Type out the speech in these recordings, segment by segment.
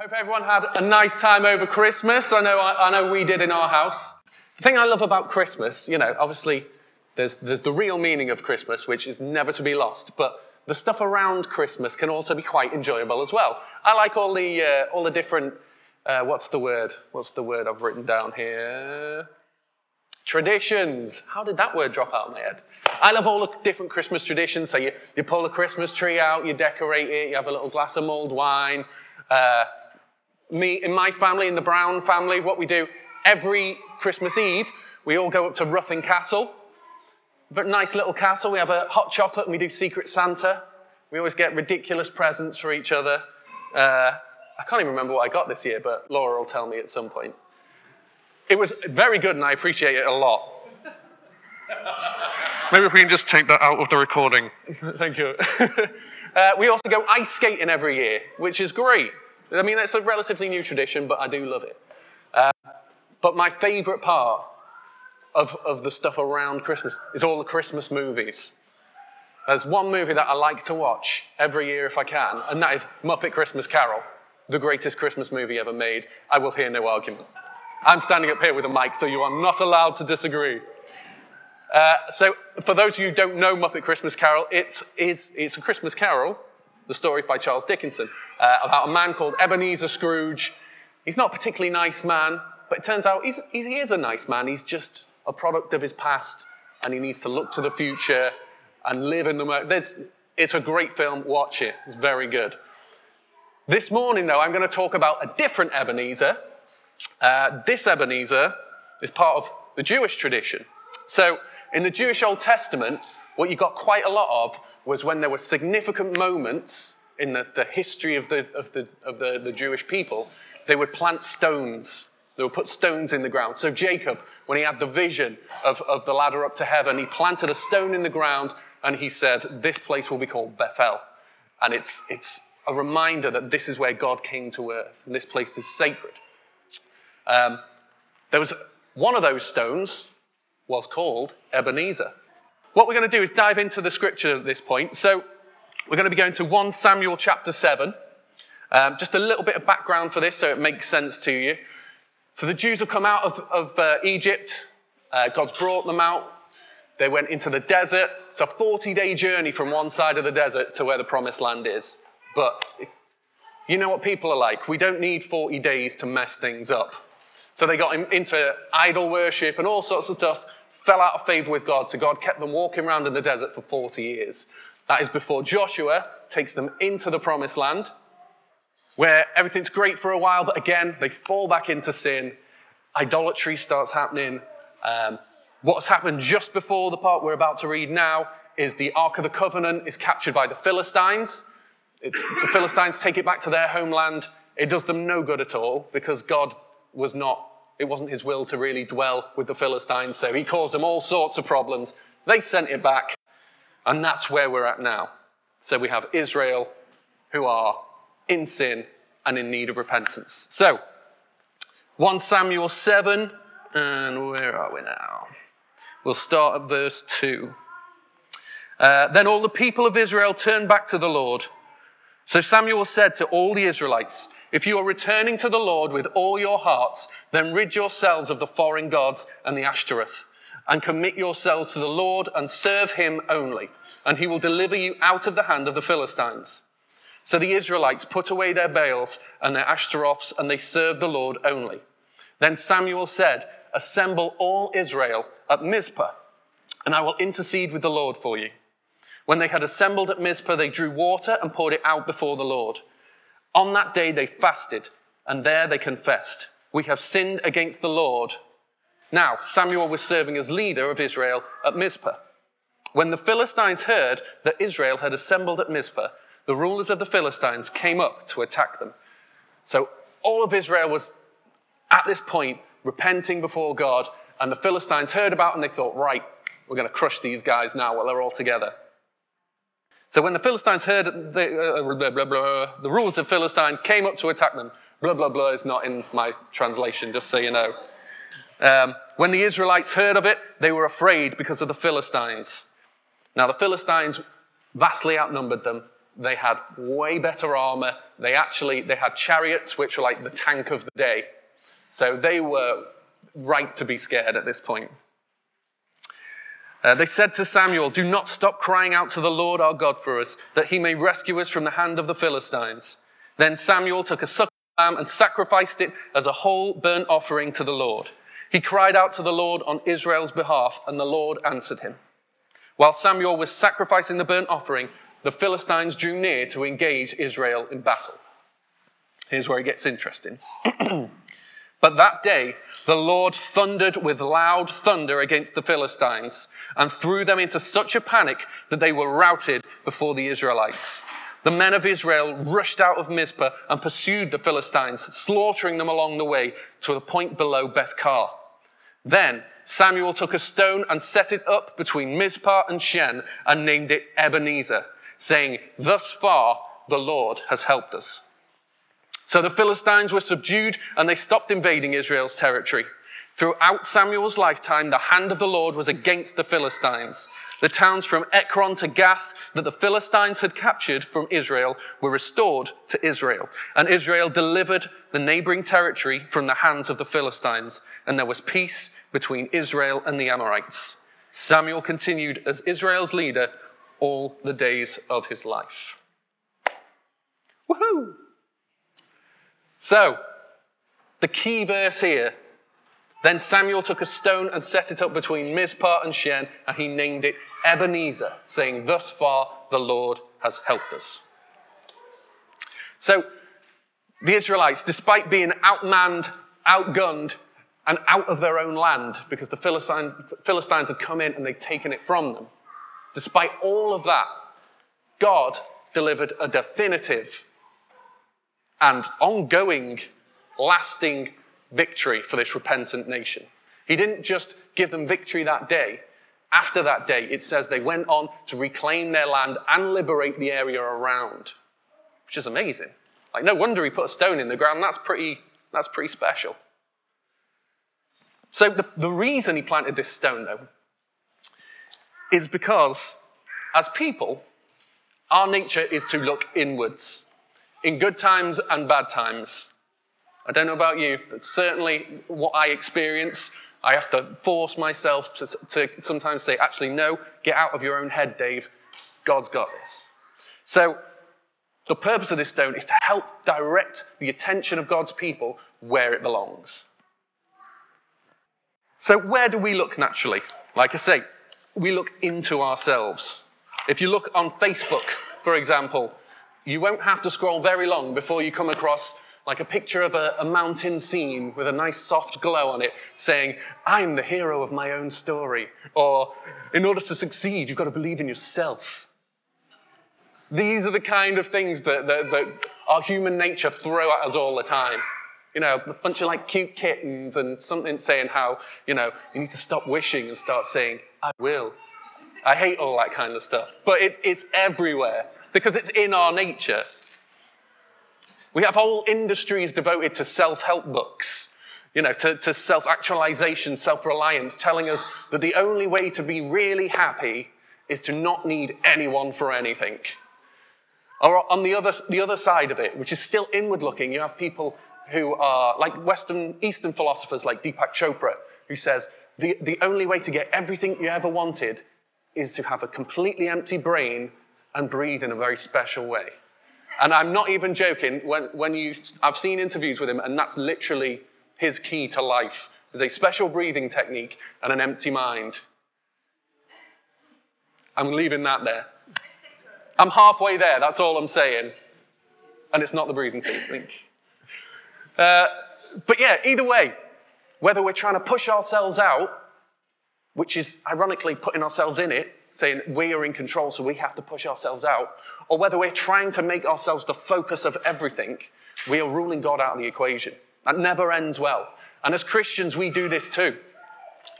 Hope everyone had a nice time over Christmas. I know, I, I know we did in our house. The thing I love about Christmas, you know, obviously there's, there's the real meaning of Christmas, which is never to be lost, but the stuff around Christmas can also be quite enjoyable as well. I like all the, uh, all the different, uh, what's the word? What's the word I've written down here? Traditions. How did that word drop out of my head? I love all the different Christmas traditions. So you, you pull a Christmas tree out, you decorate it, you have a little glass of mulled wine. Uh, me, in my family, in the Brown family, what we do every Christmas Eve, we all go up to Ruthin Castle. But nice little castle. We have a hot chocolate and we do Secret Santa. We always get ridiculous presents for each other. Uh, I can't even remember what I got this year, but Laura will tell me at some point. It was very good and I appreciate it a lot. Maybe if we can just take that out of the recording. Thank you. uh, we also go ice skating every year, which is great. I mean, it's a relatively new tradition, but I do love it. Uh, but my favorite part of, of the stuff around Christmas is all the Christmas movies. There's one movie that I like to watch every year if I can, and that is Muppet Christmas Carol, the greatest Christmas movie ever made. I will hear no argument. I'm standing up here with a mic, so you are not allowed to disagree. Uh, so, for those of you who don't know Muppet Christmas Carol, it is, it's a Christmas carol, the story by Charles Dickens, uh, about a man called Ebenezer Scrooge. He's not a particularly nice man, but it turns out he's, he is a nice man. He's just a product of his past, and he needs to look to the future and live in the moment. It's a great film. Watch it. It's very good. This morning, though, I'm going to talk about a different Ebenezer. Uh, this Ebenezer is part of the Jewish tradition. So, in the Jewish Old Testament, what you got quite a lot of was when there were significant moments in the, the history of, the, of, the, of the, the Jewish people, they would plant stones. They would put stones in the ground. So Jacob, when he had the vision of, of the ladder up to heaven, he planted a stone in the ground and he said, This place will be called Bethel. And it's, it's a reminder that this is where God came to earth, and this place is sacred. Um, there was one of those stones was called Ebenezer. What we're going to do is dive into the scripture at this point. So we're going to be going to 1 Samuel chapter 7. Um, just a little bit of background for this so it makes sense to you. So the Jews have come out of, of uh, Egypt. Uh, God's brought them out. They went into the desert. It's a 40 day journey from one side of the desert to where the promised land is. But you know what people are like. We don't need 40 days to mess things up. So they got into idol worship and all sorts of stuff fell out of favor with God, so God kept them walking around in the desert for 40 years. That is before Joshua takes them into the promised land, where everything's great for a while, but again, they fall back into sin. Idolatry starts happening. Um, what's happened just before the part we're about to read now is the Ark of the Covenant is captured by the Philistines. It's, the Philistines take it back to their homeland. It does them no good at all because God was not it wasn't his will to really dwell with the Philistines, so he caused them all sorts of problems. They sent it back, and that's where we're at now. So we have Israel who are in sin and in need of repentance. So, 1 Samuel 7, and where are we now? We'll start at verse 2. Uh, then all the people of Israel turned back to the Lord. So Samuel said to all the Israelites, if you are returning to the Lord with all your hearts, then rid yourselves of the foreign gods and the Ashtoreth, and commit yourselves to the Lord and serve him only, and he will deliver you out of the hand of the Philistines. So the Israelites put away their Baals and their Ashtaroths, and they served the Lord only. Then Samuel said, Assemble all Israel at Mizpah, and I will intercede with the Lord for you. When they had assembled at Mizpah, they drew water and poured it out before the Lord. On that day they fasted, and there they confessed, We have sinned against the Lord. Now, Samuel was serving as leader of Israel at Mizpah. When the Philistines heard that Israel had assembled at Mizpah, the rulers of the Philistines came up to attack them. So all of Israel was at this point repenting before God, and the Philistines heard about it and they thought, right, we're going to crush these guys now while they're all together. So when the Philistines heard the, uh, blah, blah, blah, the rules of Philistine came up to attack them. Blah, blah, blah is not in my translation, just so you know. Um, when the Israelites heard of it, they were afraid because of the Philistines. Now, the Philistines vastly outnumbered them. They had way better armor. They actually they had chariots, which were like the tank of the day. So they were right to be scared at this point. Uh, they said to Samuel, Do not stop crying out to the Lord our God for us, that he may rescue us from the hand of the Philistines. Then Samuel took a suckling lamb and sacrificed it as a whole burnt offering to the Lord. He cried out to the Lord on Israel's behalf, and the Lord answered him. While Samuel was sacrificing the burnt offering, the Philistines drew near to engage Israel in battle. Here's where it gets interesting. but that day, the Lord thundered with loud thunder against the Philistines and threw them into such a panic that they were routed before the Israelites. The men of Israel rushed out of Mizpah and pursued the Philistines, slaughtering them along the way to the point below Beth-kar. Then Samuel took a stone and set it up between Mizpah and Shen and named it Ebenezer, saying, Thus far the Lord has helped us. So the Philistines were subdued and they stopped invading Israel's territory. Throughout Samuel's lifetime, the hand of the Lord was against the Philistines. The towns from Ekron to Gath that the Philistines had captured from Israel were restored to Israel. And Israel delivered the neighboring territory from the hands of the Philistines. And there was peace between Israel and the Amorites. Samuel continued as Israel's leader all the days of his life. Woohoo! So, the key verse here then Samuel took a stone and set it up between Mizpah and Shen, and he named it Ebenezer, saying, Thus far the Lord has helped us. So, the Israelites, despite being outmanned, outgunned, and out of their own land, because the Philistines, Philistines had come in and they'd taken it from them, despite all of that, God delivered a definitive and ongoing, lasting victory for this repentant nation. He didn't just give them victory that day. After that day, it says they went on to reclaim their land and liberate the area around, which is amazing. Like, no wonder he put a stone in the ground. That's pretty, that's pretty special. So, the, the reason he planted this stone, though, is because as people, our nature is to look inwards in good times and bad times. I don't know about you, but certainly what I experience, I have to force myself to, to sometimes say, actually, no, get out of your own head, Dave. God's got this. So, the purpose of this stone is to help direct the attention of God's people where it belongs. So, where do we look naturally? Like I say, we look into ourselves. If you look on Facebook, for example, you won't have to scroll very long before you come across like a picture of a, a, mountain scene with a nice soft glow on it saying, I'm the hero of my own story. Or, in order to succeed, you've got to believe in yourself. These are the kind of things that, that, that our human nature throw at us all the time. You know, a bunch of like cute kittens and something saying how, you know, you need to stop wishing and start saying, I will. I hate all that kind of stuff. But it's, it's everywhere because it's in our nature. We have whole industries devoted to self help books, you know, to, to self actualization, self reliance, telling us that the only way to be really happy is to not need anyone for anything. Or on the other, the other side of it, which is still inward looking, you have people who are like Western, Eastern philosophers like Deepak Chopra, who says the, the only way to get everything you ever wanted is to have a completely empty brain and breathe in a very special way. And I'm not even joking. When, when you, I've seen interviews with him, and that's literally his key to life. Is a special breathing technique and an empty mind. I'm leaving that there. I'm halfway there, that's all I'm saying. And it's not the breathing technique. Uh, but yeah, either way, whether we're trying to push ourselves out, which is ironically putting ourselves in it, saying we are in control, so we have to push ourselves out, or whether we're trying to make ourselves the focus of everything, we are ruling God out of the equation. That never ends well. And as Christians, we do this too.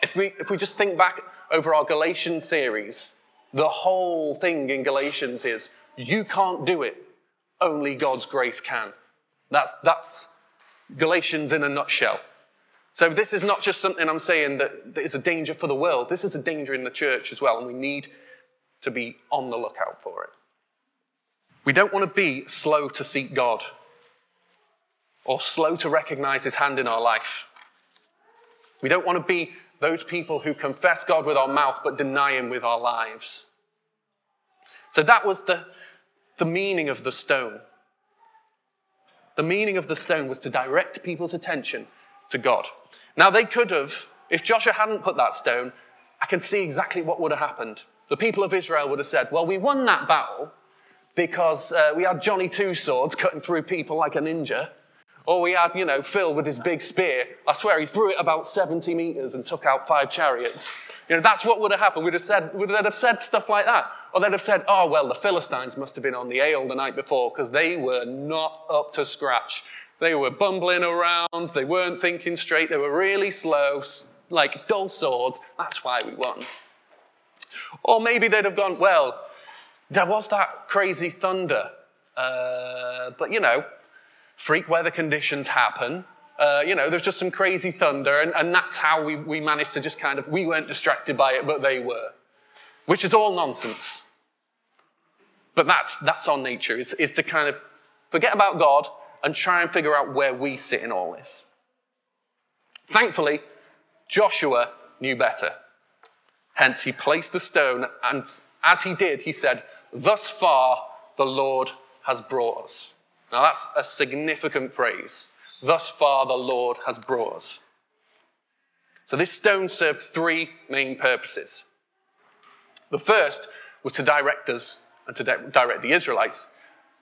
If we, if we just think back over our Galatians series, the whole thing in Galatians is you can't do it, only God's grace can. That's, that's Galatians in a nutshell. So this is not just something I'm saying that, is a danger for the world. This is a danger in the church as well, and we need to be on the lookout for it. We don't want to be slow to seek God or slow to recognize his hand in our life. We don't want to be those people who confess God with our mouth but deny him with our lives. So that was the, the meaning of the stone. The meaning of the stone was to direct people's attention to God. Now, they could have, if Joshua hadn't put that stone, I can see exactly what would have happened. The people of Israel would have said, Well, we won that battle because uh, we had Johnny Two Swords cutting through people like a ninja. Or we had, you know, Phil with his big spear. I swear he threw it about 70 meters and took out five chariots. You know, that's what would have happened. We'd have said, would have said stuff like that. Or they'd have said, oh, well, the Philistines must have been on the ale the night before because they were not up to scratch. They were bumbling around. They weren't thinking straight. They were really slow, like dull swords. That's why we won. Or maybe they'd have gone, well, there was that crazy thunder. Uh, but, you know, freak weather conditions happen. Uh, you know, there's just some crazy thunder, and, and that's how we, we managed to just kind of, we weren't distracted by it, but they were, which is all nonsense. But that's, that's our nature, is, is to kind of forget about God and try and figure out where we sit in all this. Thankfully, Joshua knew better. Hence, he placed the stone, and as he did, he said, Thus far the Lord has brought us. Now, that's a significant phrase. Thus far, the Lord has brought us. So, this stone served three main purposes. The first was to direct us and to direct the Israelites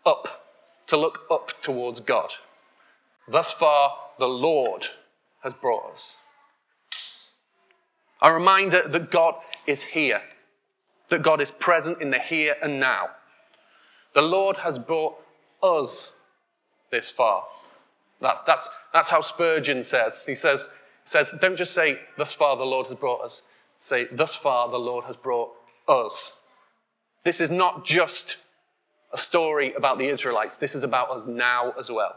up, to look up towards God. Thus far, the Lord has brought us. A reminder that God is here, that God is present in the here and now. The Lord has brought us this far. That's, that's, that's how Spurgeon says. He says, says, don't just say, thus far the Lord has brought us. Say, thus far the Lord has brought us. This is not just a story about the Israelites, this is about us now as well.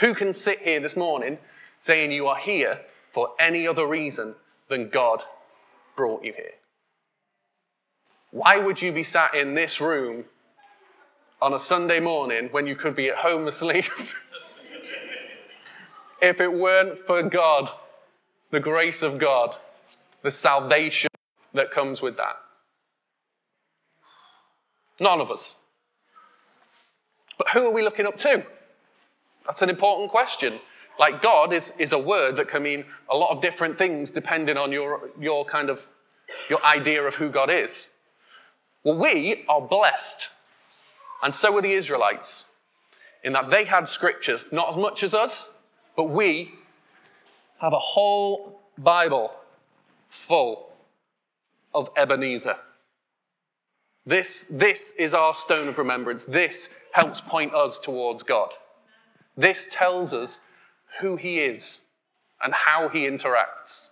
Who can sit here this morning saying you are here for any other reason than God brought you here? Why would you be sat in this room on a Sunday morning when you could be at home asleep if it weren't for God, the grace of God, the salvation that comes with that? None of us. But who are we looking up to? That's an important question. Like God is, is a word that can mean a lot of different things depending on your, your kind of your idea of who God is. Well, we are blessed and so were the Israelites, in that they had scriptures, not as much as us, but we have a whole Bible full of Ebenezer. This, this is our stone of remembrance. This helps point us towards God. This tells us who He is and how He interacts,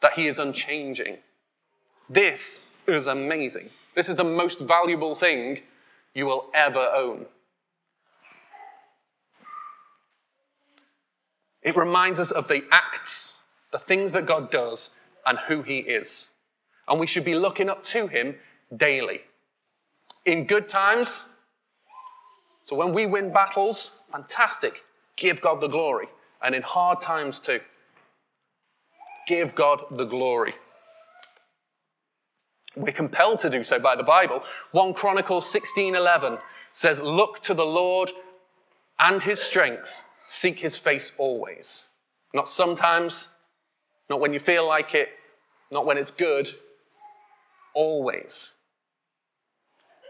that He is unchanging. This is amazing. This is the most valuable thing you will ever own. It reminds us of the acts, the things that God does, and who He is. And we should be looking up to Him daily. In good times, so when we win battles, fantastic, give God the glory. And in hard times too, give God the glory. We're compelled to do so by the Bible. 1 Chronicles 16:11 says, "Look to the Lord and his strength, seek his face always." Not sometimes, not when you feel like it, not when it's good, always.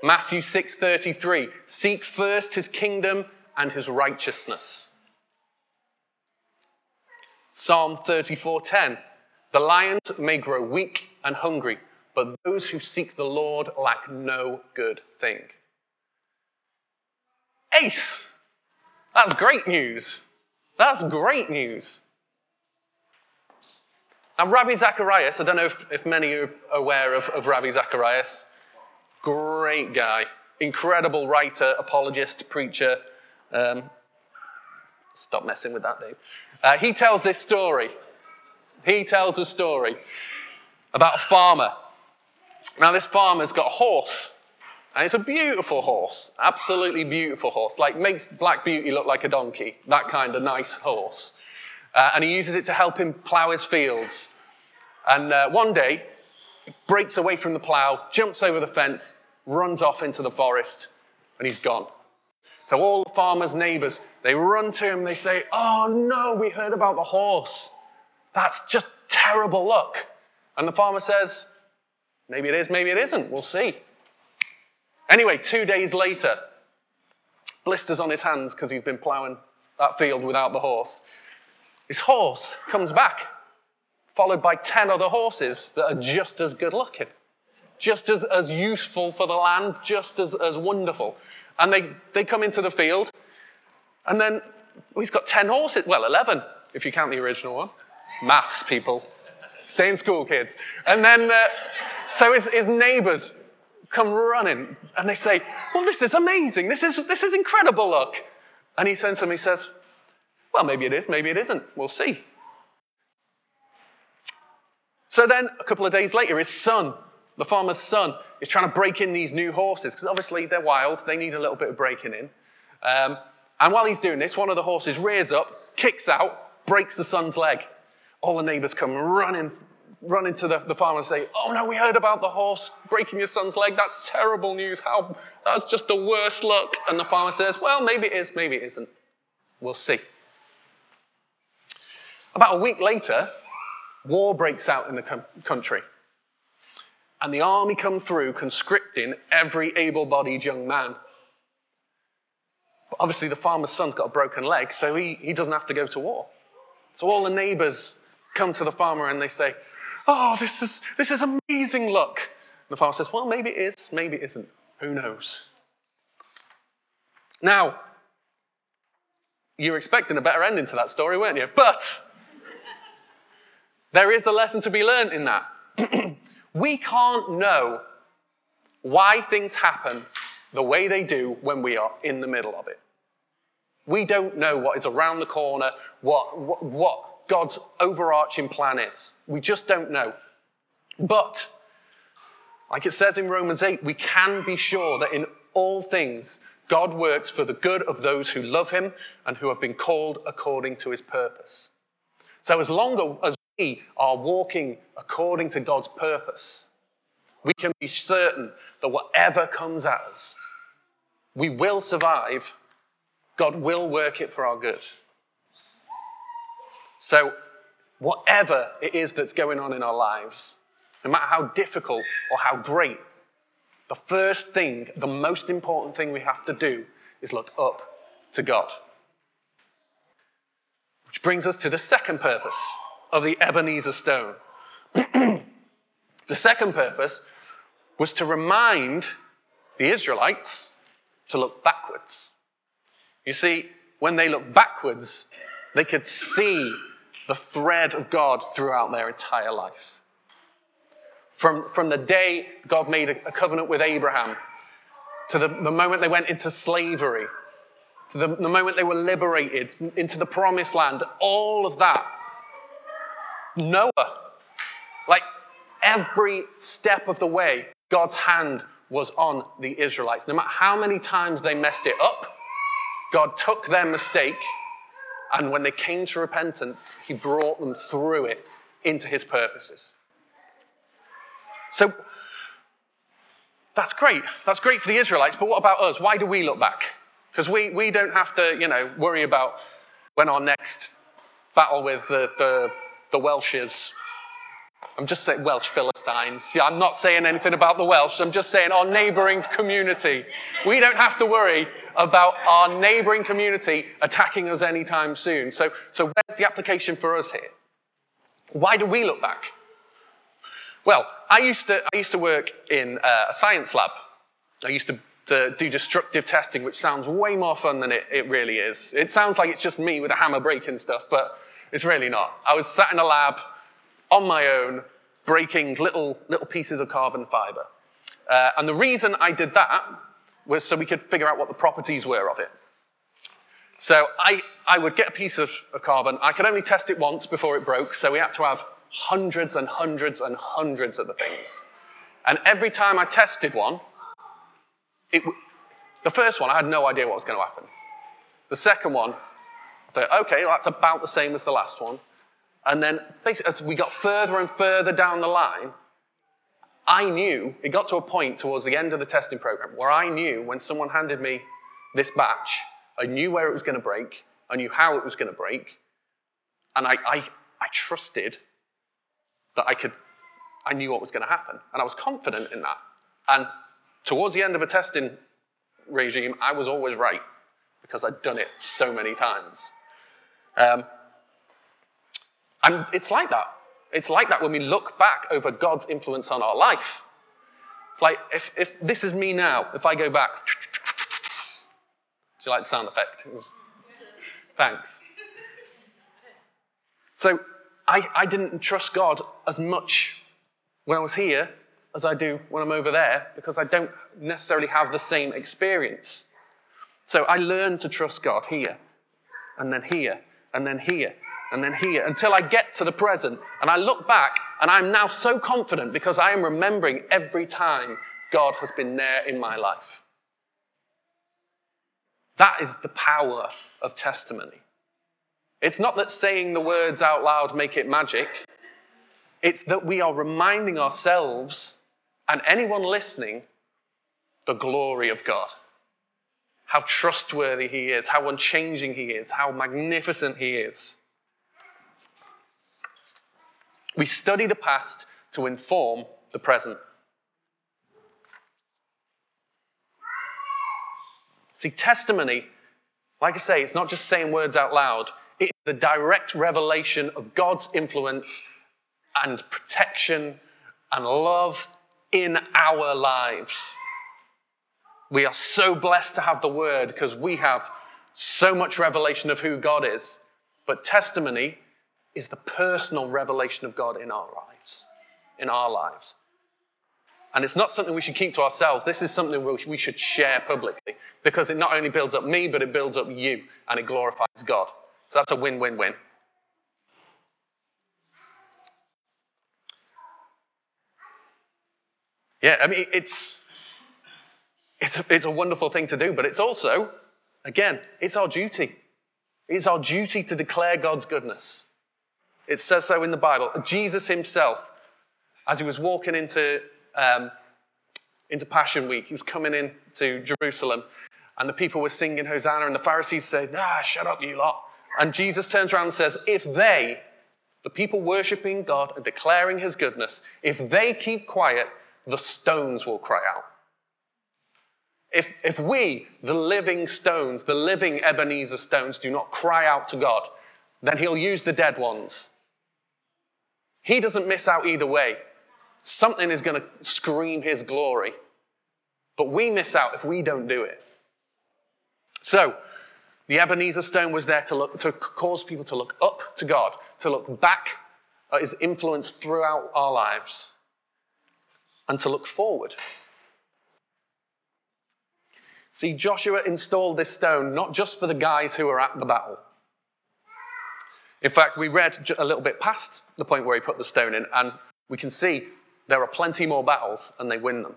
Matthew 6:33, "Seek first his kingdom and his righteousness." Psalm 34:10, "The lions may grow weak and hungry, but those who seek the Lord lack no good thing. Ace! That's great news. That's great news. Now, Ravi Zacharias, I don't know if, if many are aware of, of Ravi Zacharias. Great guy, incredible writer, apologist, preacher. Um, stop messing with that, Dave. Uh, he tells this story. He tells a story about a farmer now, this farmer's got a horse, And it's a beautiful horse, absolutely beautiful horse, like makes Black Beauty look like a donkey, that kind of nice horse. Uh, and he uses it to help him plow his fields. And uh, one day, breaks away from the plow, jumps over the fence, runs off into the forest, and he's gone. So all the farmers' neighbors, they run to him, they say, Oh no, we heard about the horse. That's just terrible luck. And the farmer says, Maybe it is, maybe it isn't. We'll see. Anyway, two days later, blisters on his hands because he's been ploughing that field without the horse. His horse comes back, followed by 10 other horses that are just as good looking, just as, as useful for the land, just as, as wonderful. And they, they come into the field, and then he's got 10 horses, well, 11 if you count the original one. Maths, people. Stay in school, kids. And then, uh, so his, his neighbors come running and they say, Well, this is amazing. This is, this is incredible luck. And he sends them, he says, Well, maybe it is, maybe it isn't. We'll see. So then, a couple of days later, his son, the farmer's son, is trying to break in these new horses because obviously they're wild. They need a little bit of breaking in. Um, and while he's doing this, one of the horses rears up, kicks out, breaks the son's leg. All the neighbors come running run into the, the farmer and say, Oh no, we heard about the horse breaking your son's leg. That's terrible news. How that's just the worst luck. And the farmer says, Well, maybe it is, maybe it isn't. We'll see. About a week later, war breaks out in the country. And the army come through conscripting every able bodied young man. But obviously, the farmer's son's got a broken leg, so he, he doesn't have to go to war. So all the neighbors come to the farmer and they say, Oh, this is, this is amazing luck. And the farmer says, Well, maybe it is, maybe it isn't. Who knows? Now, you were expecting a better ending to that story, weren't you? But there is a lesson to be learned in that. we can't know why things happen the way they do when we are in the middle of it. We don't know what is around the corner, what, what, what God's overarching plan is. We just don't know. But, like it says in Romans 8, we can be sure that in all things, God works for the good of those who love him and who have been called according to his purpose. So, as long as we are walking according to God's purpose, we can be certain that whatever comes at us, we will survive. God will work it for our good. So, whatever it is that's going on in our lives, no matter how difficult or how great, the first thing, the most important thing we have to do is look up to God. Which brings us to the second purpose of the Ebenezer stone. the second purpose was to remind the Israelites to look backwards. You see, when they looked backwards, they could see the thread of God throughout their entire life. From, from the day God made a, covenant with Abraham, to the, the moment they went into slavery, to the, the moment they were liberated into the promised land, all of that. Noah, like every step of the way, God's hand was on the Israelites. No matter how many times they messed it up, God took their mistake and when they came to repentance, he brought them through it into his purposes. So that's great. That's great for the Israelites, but what about us? Why do we look back? Because we, we don't have to, you know, worry about when our next battle with the, the, the Welshes I'm just saying Welsh Philistines. Yeah, I'm not saying anything about the Welsh. I'm just saying our neighboring community. We don't have to worry about our neighboring community attacking us anytime soon. So, so where's the application for us here? Why do we look back? Well, I used to, I used to work in uh, a science lab. I used to, to, do destructive testing, which sounds way more fun than it, it really is. It sounds like it's just me with a hammer breaking stuff, but it's really not. I was sat in a lab on my own, breaking little, little pieces of carbon fiber. Uh, and the reason I did that was so we could figure out what the properties were of it. So I, I would get a piece of, of carbon. I could only test it once before it broke, so we had to have hundreds and hundreds and hundreds of the things. And every time I tested one, it, the first one, I had no idea what was going to happen. The second one, Thought, okay, well, that's about the same as the last one. And then as we got further and further down the line, I knew, it got to a point towards the end of the testing program where I knew when someone handed me this batch, I knew where it was going to break, I knew how it was going to break, and I, I, I trusted that I could, I knew what was going to happen. And I was confident in that. And towards the end of a testing regime, I was always right because I'd done it so many times. Um, and it's like that. It's like that when we look back over God's influence on our life. It's like if, if this is me now, if I go back, do you like the sound effect? Thanks. So I, I didn't trust God as much when I was here as I do when I'm over there because I don't necessarily have the same experience. So I learned to trust God here, and then here, and then here, and then here, until I get to the present. And I look back, and I'm now so confident because I am remembering every time God has been there in my life. That is the power of testimony. It's not that saying the words out loud make it magic. It's that we are reminding ourselves and anyone listening the glory of God how trustworthy he is, how unchanging he is, how magnificent he is. We study the past to inform the present. See, testimony, like I say, it's not just saying words out loud, it's the direct revelation of God's influence and protection and love in our lives. We are so blessed to have the word because we have so much revelation of who God is. But testimony is the personal revelation of God in our lives. In our lives. And it's not something we should keep to ourselves. This is something we should share publicly because it not only builds up me, but it builds up you and it glorifies God. So that's a win win win. Yeah, I mean, it's, it's, it's a wonderful thing to do, but it's also, again, it's our duty. It's our duty to declare God's goodness. It says so in the Bible. Jesus himself, as he was walking into, um, into Passion Week, he was coming into Jerusalem, and the people were singing Hosanna, and the Pharisees said, Ah, shut up, you lot. And Jesus turns around and says, If they, the people worshiping God and declaring his goodness, if they keep quiet, the stones will cry out. If, if we, the living stones, the living Ebenezer stones, do not cry out to God, then he'll use the dead ones. He doesn't miss out either way. Something is going to scream his glory. But we miss out if we don't do it. So, the Ebenezer stone was there to, look, to cause people to look up to God, to look back at his influence throughout our lives, and to look forward See, Joshua installed this stone not just for the guys who were at the battle. In fact, we read a little bit past the point where he put the stone in, and we can see there are plenty more battles, and they win them.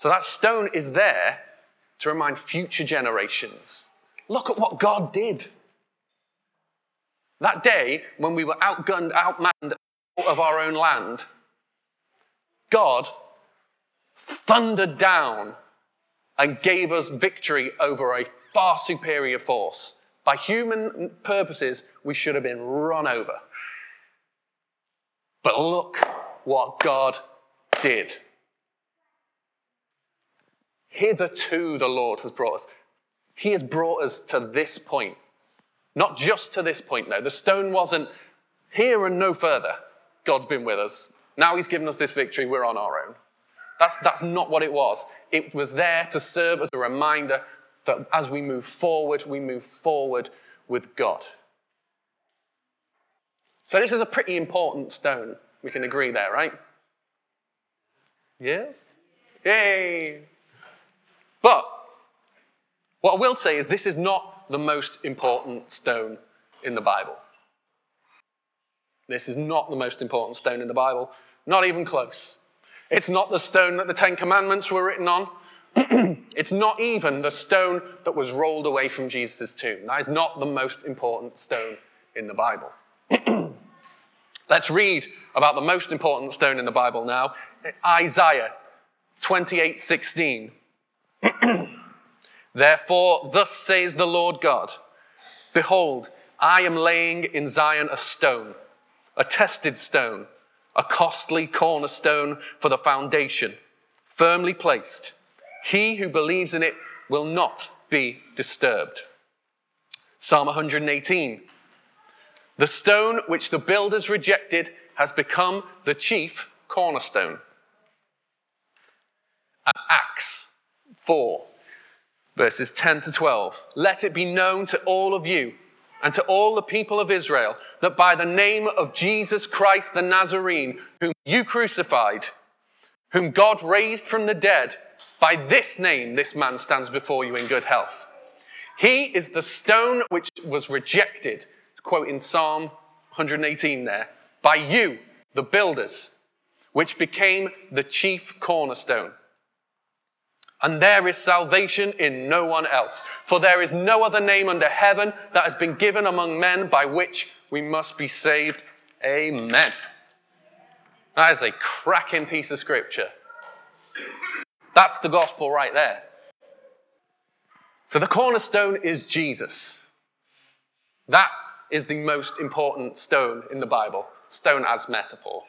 So that stone is there to remind future generations look at what God did. That day, when we were outgunned, outmanned out of our own land, God thundered down and gave us victory over a far superior force. By human purposes, we should have been run over. But look what God did. Hitherto, the Lord has brought us. He has brought us to this point. Not just to this point, though. The stone wasn't here and no further. God's been with us. Now He's given us this victory. We're on our own. That's, that's not what it was. It was there to serve as a reminder that as we move forward, we move forward with God. So, this is a pretty important stone. We can agree there, right? Yes? Yay! But what I will say is this is not the most important stone in the Bible. This is not the most important stone in the Bible, not even close. It's not the stone that the Ten Commandments were written on, it's not even the stone that was rolled away from Jesus' tomb. That is not the most important stone in the Bible. Let's read about the most important stone in the Bible now Isaiah 28 16. Therefore, thus says the Lord God Behold, I am laying in Zion a stone, a tested stone, a costly cornerstone for the foundation, firmly placed. He who believes in it will not be disturbed. Psalm 118 The stone which the builders rejected has become the chief cornerstone. Acts 4, verses 10 to 12. Let it be known to all of you and to all the people of Israel that by the name of Jesus Christ the Nazarene, whom you crucified, whom God raised from the dead, by this name this man stands before you in good health. He is the stone which was rejected, quoting Psalm 118 there, by you, the builders, which became the chief cornerstone. And there is salvation in no one else. For there is no other name under heaven that has been given among men by which we must be saved. Amen. That is a cracking piece of scripture. That's the gospel right there. So the cornerstone is Jesus. That is the most important stone in the Bible. Stone as metaphor,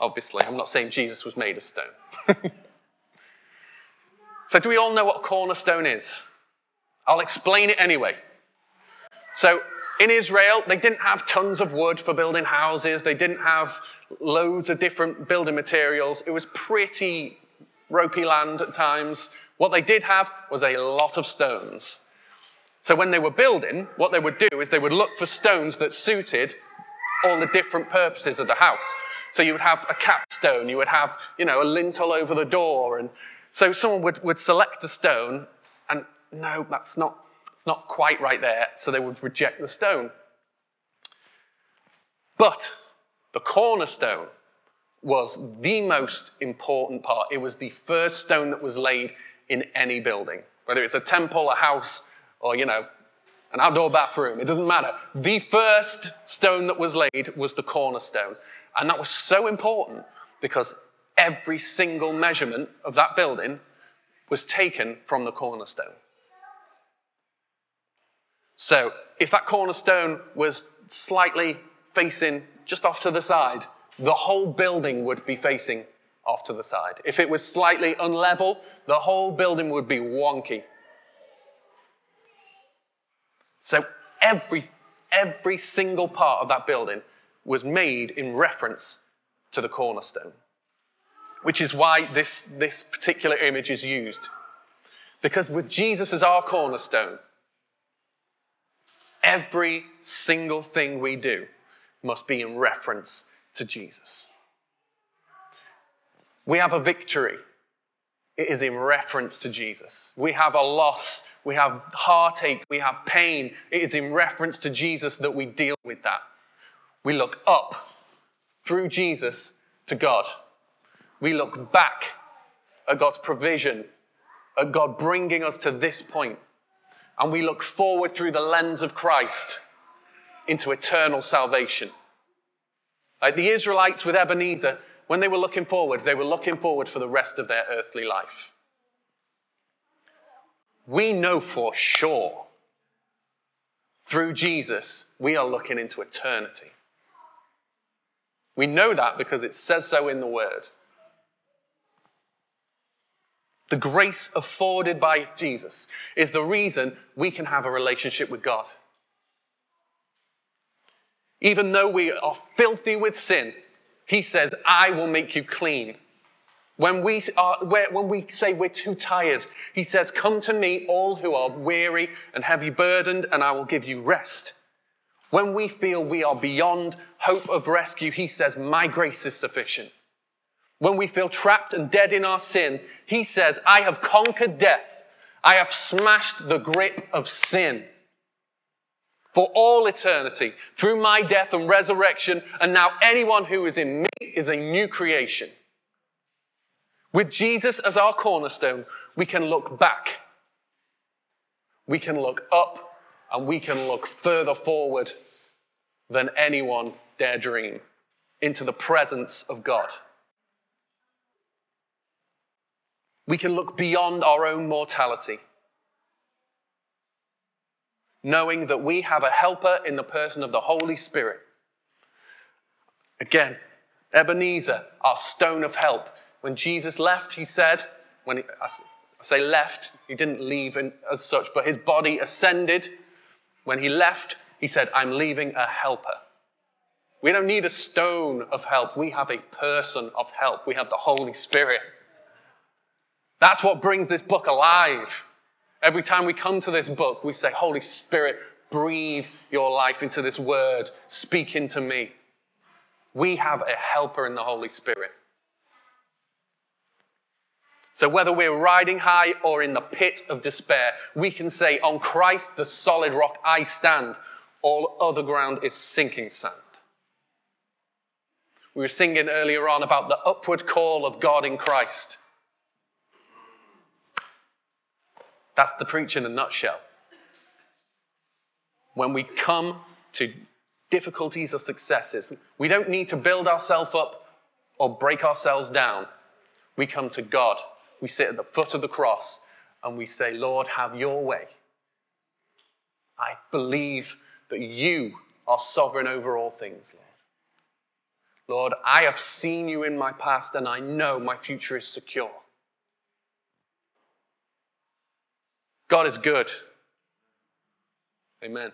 obviously. I'm not saying Jesus was made of stone. So, do we all know what cornerstone is? I'll explain it anyway. So, in Israel, they didn't have tons of wood for building houses, they didn't have loads of different building materials. It was pretty ropey land at times. What they did have was a lot of stones. So, when they were building, what they would do is they would look for stones that suited all the different purposes of the house. So you would have a capstone, you would have, you know, a lintel over the door, and so someone would, would select a stone, and no, that's not, it's not quite right there, so they would reject the stone. But the cornerstone was the most important part. It was the first stone that was laid in any building, whether it's a temple, a house, or, you know, an outdoor bathroom, it doesn't matter. The first stone that was laid was the cornerstone. And that was so important because every single measurement of that building was taken from the cornerstone. So, if that cornerstone was slightly facing just off to the side, the whole building would be facing off to the side. If it was slightly unlevel, the whole building would be wonky. So, every, every single part of that building was made in reference to the cornerstone which is why this, this particular image is used. Because with Jesus as our cornerstone, every single thing we do must be in reference to Jesus. We have a victory. It is in reference to Jesus. We have a loss. We have heartache. We have pain. It is in reference to Jesus that we deal with that. We look up through Jesus to God we look back at God's provision, at God bringing us to this point, and we look forward through the lens of Christ into eternal salvation. Like the Israelites with Ebenezer, when they were looking forward, they were looking forward for the rest of their earthly life. We know for sure through Jesus, we are looking into eternity. We know that because it says so in the Word. The grace afforded by Jesus is the reason we can have a relationship with God. Even though we are filthy with sin, he says, I will make you clean. When we, are, when we say we're too tired, he says, Come to me, all who are weary and heavy burdened, and I will give you rest. When we feel we are beyond hope of rescue, he says, My grace is sufficient. When we feel trapped and dead in our sin, he says, I have conquered death. I have smashed the grip of sin for all eternity through my death and resurrection. And now anyone who is in me is a new creation. With Jesus as our cornerstone, we can look back, we can look up, and we can look further forward than anyone dare dream into the presence of God. We can look beyond our own mortality, knowing that we have a helper in the person of the Holy Spirit. Again, Ebenezer, our stone of help. When Jesus left, he said, when he, I say left, he didn't leave in, as such, but his body ascended. When he left, he said, I'm leaving a helper. We don't need a stone of help. We have a person of help. We have the Holy Spirit. That's what brings this book alive. Every time we come to this book, we say, Holy Spirit, breathe your life into this word. Speak into me. We have a helper in the Holy Spirit. So, whether we're riding high or in the pit of despair, we can say, On Christ, the solid rock, I stand. All other ground is sinking sand. We were singing earlier on about the upward call of God in Christ. That's the preach in a nutshell. When we come to difficulties or successes, we don't need to build ourselves up or break ourselves down. We come to God. We sit at the foot of the cross and we say, Lord, have your way. I believe that you are sovereign over all things, Lord. Lord, I have seen you in my past and I know my future is secure. God is good. Amen.